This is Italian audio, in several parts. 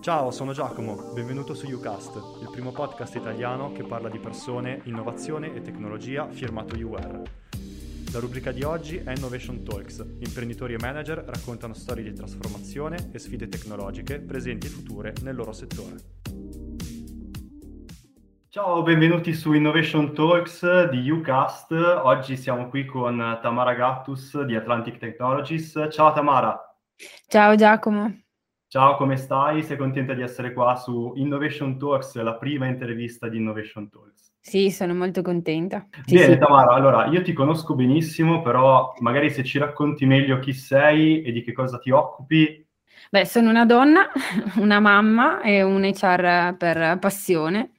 Ciao, sono Giacomo, benvenuto su Ucast, il primo podcast italiano che parla di persone, innovazione e tecnologia firmato UR. La rubrica di oggi è Innovation Talks. Imprenditori e manager raccontano storie di trasformazione e sfide tecnologiche presenti e future nel loro settore. Ciao, benvenuti su Innovation Talks di Ucast. Oggi siamo qui con Tamara Gattus di Atlantic Technologies. Ciao Tamara. Ciao Giacomo. Ciao, come stai? Sei contenta di essere qua su Innovation Talks, la prima intervista di Innovation Talks? Sì, sono molto contenta. Bene, sì. Tamara, allora io ti conosco benissimo, però magari se ci racconti meglio chi sei e di che cosa ti occupi. Beh, sono una donna, una mamma e un HR per passione.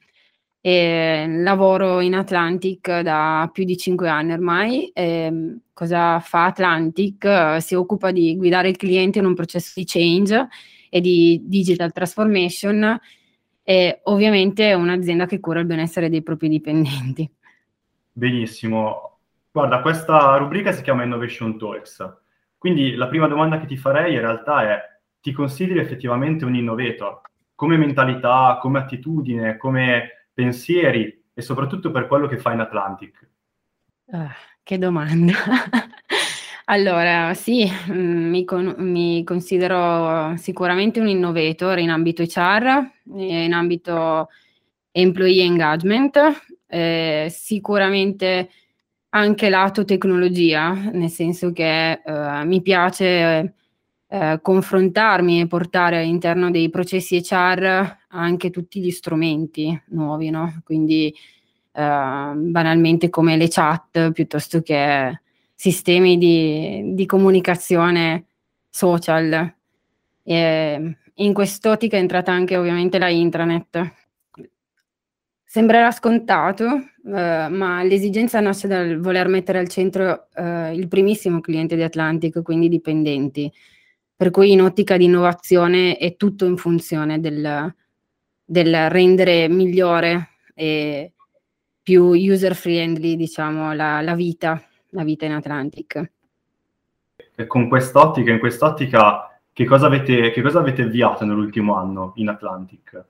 E lavoro in Atlantic da più di cinque anni ormai. E cosa fa Atlantic? Si occupa di guidare il cliente in un processo di change e di digital transformation e ovviamente è un'azienda che cura il benessere dei propri dipendenti. Benissimo. Guarda, questa rubrica si chiama Innovation Talks. Quindi la prima domanda che ti farei in realtà è, ti consideri effettivamente un innovator? Come mentalità, come attitudine, come pensieri e soprattutto per quello che fai in Atlantic? Uh, che domanda. Allora, sì, mm, mi, con- mi considero sicuramente un innovator in ambito HR, in ambito employee engagement, eh, sicuramente anche lato tecnologia, nel senso che eh, mi piace eh, confrontarmi e portare all'interno dei processi HR anche tutti gli strumenti nuovi, no? Quindi eh, banalmente come le chat piuttosto che sistemi di, di comunicazione social. E in quest'ottica è entrata anche ovviamente la intranet. Sembrerà scontato, eh, ma l'esigenza nasce dal voler mettere al centro eh, il primissimo cliente di Atlantic, quindi i dipendenti. Per cui in ottica di innovazione è tutto in funzione del, del rendere migliore e più user friendly, diciamo, la, la vita la vita in Atlantic. E con quest'ottica, in quest'ottica, che cosa avete, che cosa avete avviato nell'ultimo anno in Atlantic?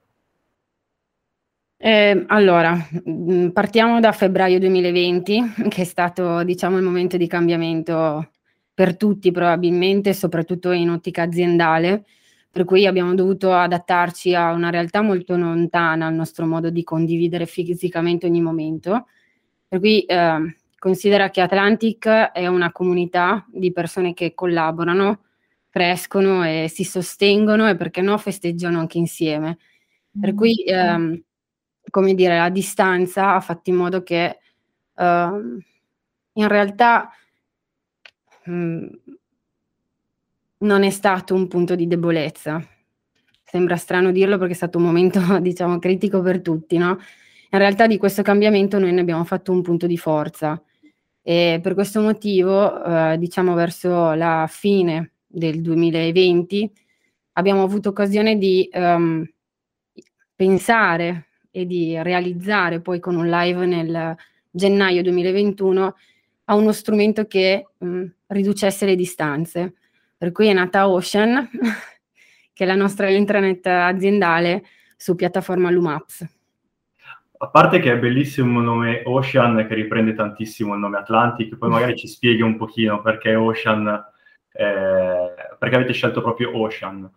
Eh, allora, mm, partiamo da febbraio 2020, che è stato, diciamo, il momento di cambiamento per tutti probabilmente, soprattutto in ottica aziendale, per cui abbiamo dovuto adattarci a una realtà molto lontana al nostro modo di condividere fisicamente ogni momento. Per cui eh, Considera che Atlantic è una comunità di persone che collaborano, crescono e si sostengono e perché no festeggiano anche insieme. Per cui, mm. ehm, come dire, la distanza ha fatto in modo che ehm, in realtà mh, mm, non è stato un punto di debolezza. Sembra strano dirlo perché è stato un momento, diciamo, critico per tutti, no? In realtà di questo cambiamento noi ne abbiamo fatto un punto di forza e per questo motivo, eh, diciamo verso la fine del 2020, abbiamo avuto occasione di um, pensare e di realizzare poi con un live nel gennaio 2021 a uno strumento che um, riducesse le distanze. Per cui è nata Ocean, che è la nostra intranet aziendale su piattaforma Lumaps a parte che è bellissimo il nome Ocean, che riprende tantissimo il nome Atlantic, poi magari ci spieghi un pochino perché Ocean, eh, perché avete scelto proprio Ocean.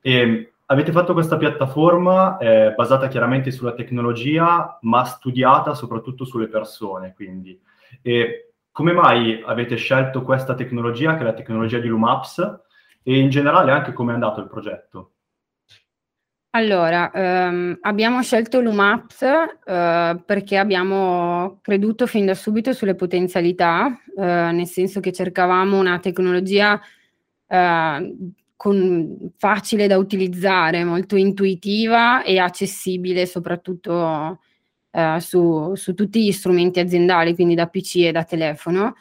E avete fatto questa piattaforma eh, basata chiaramente sulla tecnologia, ma studiata soprattutto sulle persone, quindi. E come mai avete scelto questa tecnologia, che è la tecnologia di Lumaps, e in generale anche come è andato il progetto? Allora, ehm, abbiamo scelto l'UMAPS eh, perché abbiamo creduto fin da subito sulle potenzialità, eh, nel senso che cercavamo una tecnologia eh, con, facile da utilizzare, molto intuitiva e accessibile soprattutto eh, su, su, tutti gli strumenti aziendali, quindi da PC e da telefono,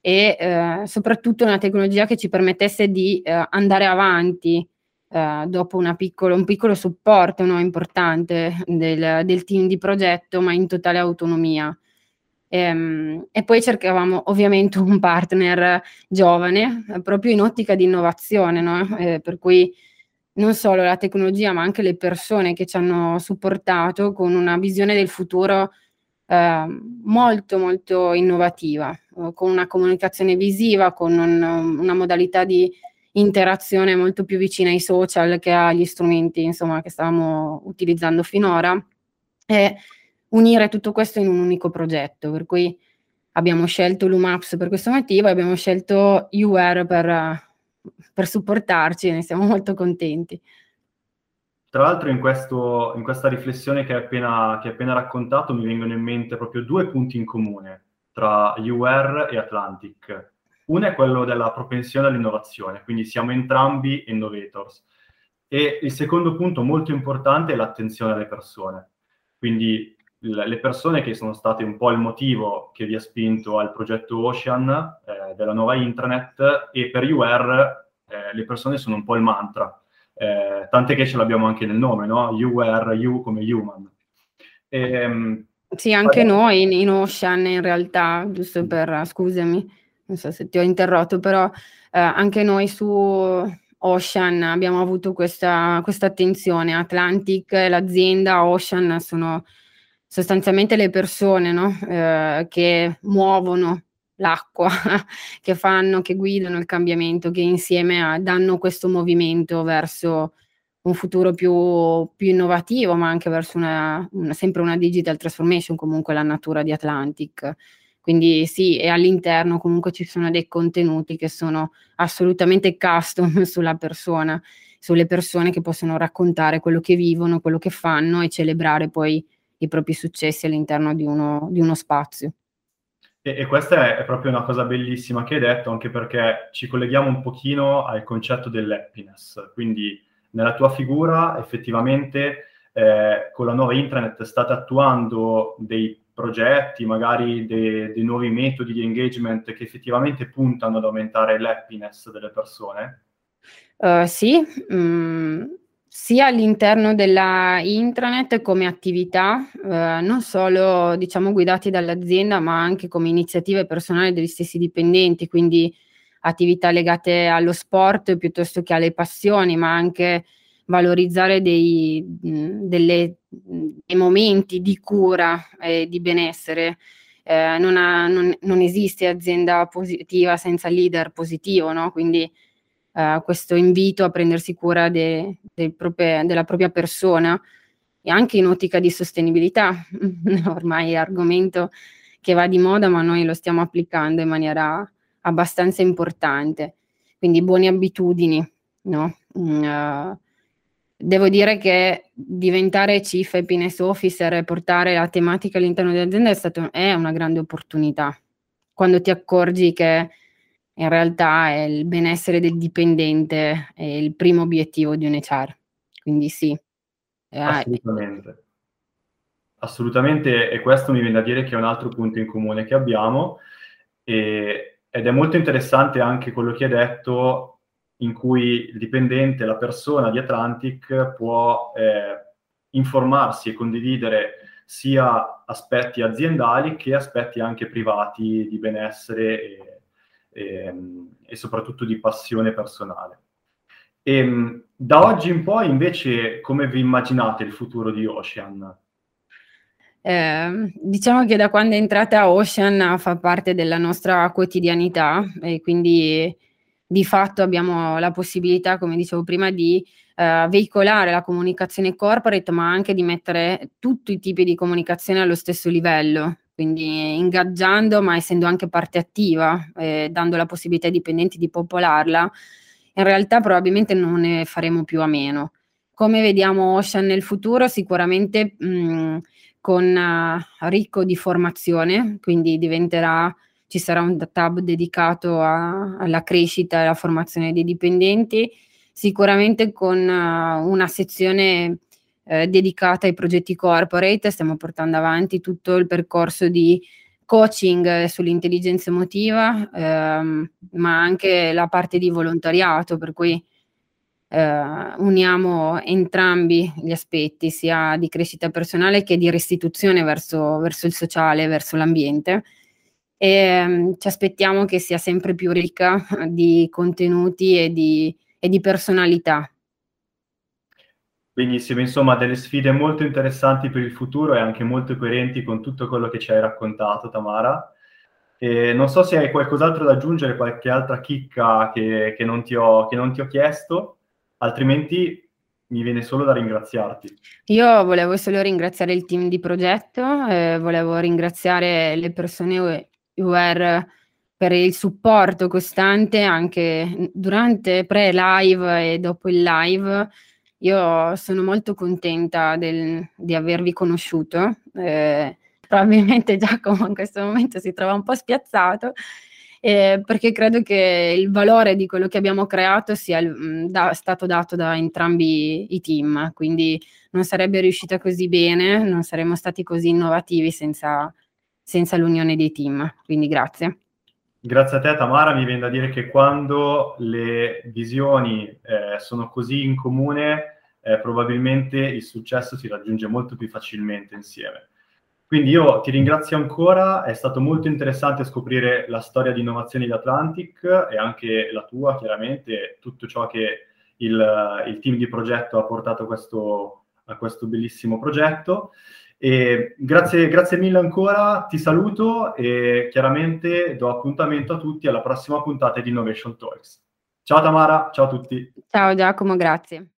e eh, soprattutto una tecnologia che ci permettesse di eh, andare avanti eh, dopo piccolo, un piccolo supporto no, importante del, del, team di progetto, ma in totale autonomia. E, ehm, e poi cercavamo ovviamente un partner giovane, proprio in ottica di innovazione, no? eh, per cui non solo la tecnologia, ma anche le persone che ci hanno supportato con una visione del futuro eh, molto, molto innovativa, con una comunicazione visiva, con un, una modalità di interazione molto più vicina ai social che agli strumenti insomma, che stavamo utilizzando finora e unire tutto questo in un unico progetto, per cui abbiamo scelto Lumaps per questo motivo e abbiamo scelto UR per, per supportarci e ne siamo molto contenti. Tra l'altro in, questo, in questa riflessione che hai, appena, appena raccontato mi vengono in mente proprio due punti in comune tra UR e Atlantic. Uno è quello della propensione all'innovazione, quindi siamo entrambi innovators. E il secondo punto molto importante è l'attenzione alle persone. Quindi le persone che sono state un po' il motivo che vi ha spinto al progetto Ocean eh, della nuova intranet e per UR eh, le persone sono un po' il mantra, eh, tant'è che ce l'abbiamo anche nel nome, no? UR, U come human. E, ehm, sì, anche vabbè. noi in, in, Ocean in realtà, giusto per, scusami, non so se ti ho interrotto, però eh, anche noi su Ocean abbiamo avuto questa, questa attenzione. Atlantic, l'azienda, Ocean sono sostanzialmente le persone no? eh, che muovono l'acqua, che fanno, che guidano il cambiamento, che insieme a, danno questo movimento verso un futuro più, più innovativo, ma anche verso una, una, sempre una digital transformation, comunque la natura di Atlantic. Quindi sì, e all'interno comunque ci sono dei contenuti che sono assolutamente custom sulla persona, sulle persone che possono raccontare quello che vivono, quello che fanno e celebrare poi i propri successi all'interno di uno, di uno spazio. E, e, questa è, proprio una cosa bellissima che hai detto, anche perché ci colleghiamo un pochino al concetto dell'happiness. Quindi nella tua figura effettivamente eh, con la nuova intranet state attuando dei progetti, magari dei, dei nuovi metodi di engagement che effettivamente puntano ad aumentare l'happiness delle persone? Uh, sì, mm, sia all'interno della intranet come attività, eh, non solo diciamo guidati dall'azienda, ma anche come iniziative personali degli stessi dipendenti, quindi attività legate allo sport piuttosto che alle passioni, ma anche valorizzare dei, delle, dei momenti di cura e di benessere. Eh, non, ha, non, non, esiste azienda positiva senza leader positivo, no? quindi uh, questo invito a prendersi cura de, de proprie, della propria persona e anche in ottica di sostenibilità, ormai è argomento che va di moda, ma noi lo stiamo applicando in maniera abbastanza importante. Quindi buone abitudini, no? Uh, devo dire che diventare Chief Happiness Officer e portare la tematica all'interno dell'azienda è, stato, è una grande opportunità. Quando ti accorgi che in realtà è il benessere del dipendente è il primo obiettivo di un HR. Quindi sì. Eh, Assolutamente. Assolutamente, e questo mi viene da dire che è un altro punto in comune che abbiamo, e, ed è molto interessante anche quello che hai detto, in cui il dipendente, la persona di Atlantic può eh, informarsi e condividere sia aspetti aziendali che aspetti anche privati di benessere e, e, e soprattutto di passione personale. E, ehm, da oggi in poi invece come vi immaginate il futuro di Ocean? Eh, diciamo che da quando è entrata Ocean fa parte della nostra quotidianità e quindi di fatto abbiamo la possibilità, come dicevo prima, di eh, veicolare la comunicazione corporate, ma anche di mettere tutti i tipi di comunicazione allo stesso livello quindi ingaggiando ma essendo anche parte attiva, eh, dando la possibilità ai dipendenti di popolarla, in realtà probabilmente non ne faremo più a meno. Come vediamo Ocean nel futuro? Sicuramente mh, con uh, ricco di formazione, quindi diventerà, ci sarà un tab dedicato a, alla crescita e alla formazione dei dipendenti, sicuramente con uh, una sezione eh, dedicata ai progetti corporate, stiamo portando avanti tutto il percorso di coaching sull'intelligenza emotiva, ehm, ma anche la parte di volontariato, per cui eh, uniamo entrambi gli aspetti, sia di crescita personale che di restituzione verso, verso il sociale, verso l'ambiente. E ehm, ci aspettiamo che sia sempre più ricca di contenuti e di, e di personalità Benissimo, insomma, delle sfide molto interessanti per il futuro e anche molto coerenti con tutto quello che ci hai raccontato, Tamara. E non so se hai qualcos'altro da aggiungere, qualche altra chicca che, che, non, ti ho, che non ti ho chiesto, altrimenti mi viene solo da ringraziarti. Io volevo solo ringraziare il team di progetto, eh, volevo ringraziare le persone UR per il supporto costante anche durante pre-live e dopo il live io sono molto contenta del, di avervi conosciuto. Eh, probabilmente Giacomo in questo momento si trova un po' spiazzato, eh, perché credo che il valore di quello che abbiamo creato sia mh, da, stato dato da entrambi i team, quindi non sarebbe riuscita così bene, non saremmo stati così innovativi senza, senza l'unione dei team. Quindi grazie. Grazie a te Tamara, mi viene da dire che quando le visioni eh, sono così in comune, eh, probabilmente il successo si raggiunge molto più facilmente insieme. Quindi io ti ringrazio ancora, è stato molto interessante scoprire la storia di innovazioni di Atlantic e anche la tua, chiaramente, tutto ciò che il, il team di progetto ha portato questo, a questo bellissimo progetto. Grazie, grazie mille ancora, ti saluto e chiaramente do appuntamento a tutti alla prossima puntata di Innovation Talks. Ciao Tamara, ciao a tutti. Ciao Giacomo, grazie.